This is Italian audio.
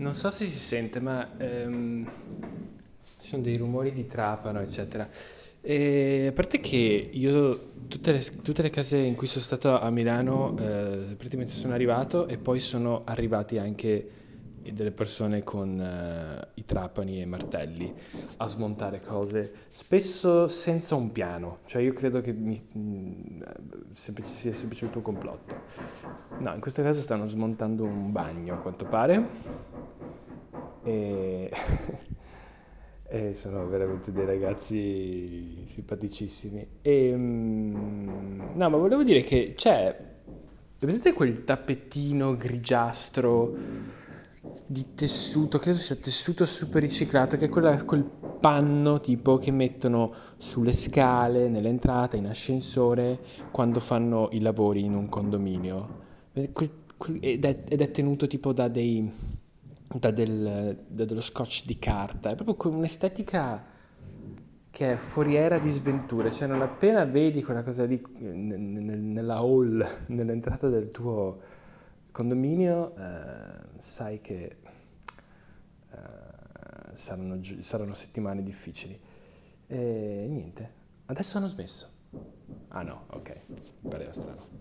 Non so se si sente, ma ehm, ci sono dei rumori di trapano, eccetera. E a parte che io tutte le, tutte le case in cui sono stato a Milano eh, praticamente sono arrivato e poi sono arrivati anche delle persone con eh, i trapani e martelli a smontare cose, spesso senza un piano. Cioè io credo che mi, mh, semplice- sia semplicemente un complotto. No, in questo caso stanno smontando un bagno, a quanto pare. E, e sono veramente dei ragazzi simpaticissimi. E, mm, no, ma volevo dire che c'è... Vedete quel tappetino grigiastro di tessuto, credo sia tessuto super riciclato, che è quella, quel panno tipo che mettono sulle scale, nell'entrata, in ascensore, quando fanno i lavori in un condominio. Ed, è, ed è tenuto tipo da dei da, del- da dello scotch di carta, è proprio un'estetica che è foriera di sventure, cioè non appena vedi quella cosa lì nella hall, nell'entrata del tuo condominio, eh, sai che eh, saranno, saranno settimane difficili. E niente, adesso hanno smesso. Ah no, ok, pareva strano.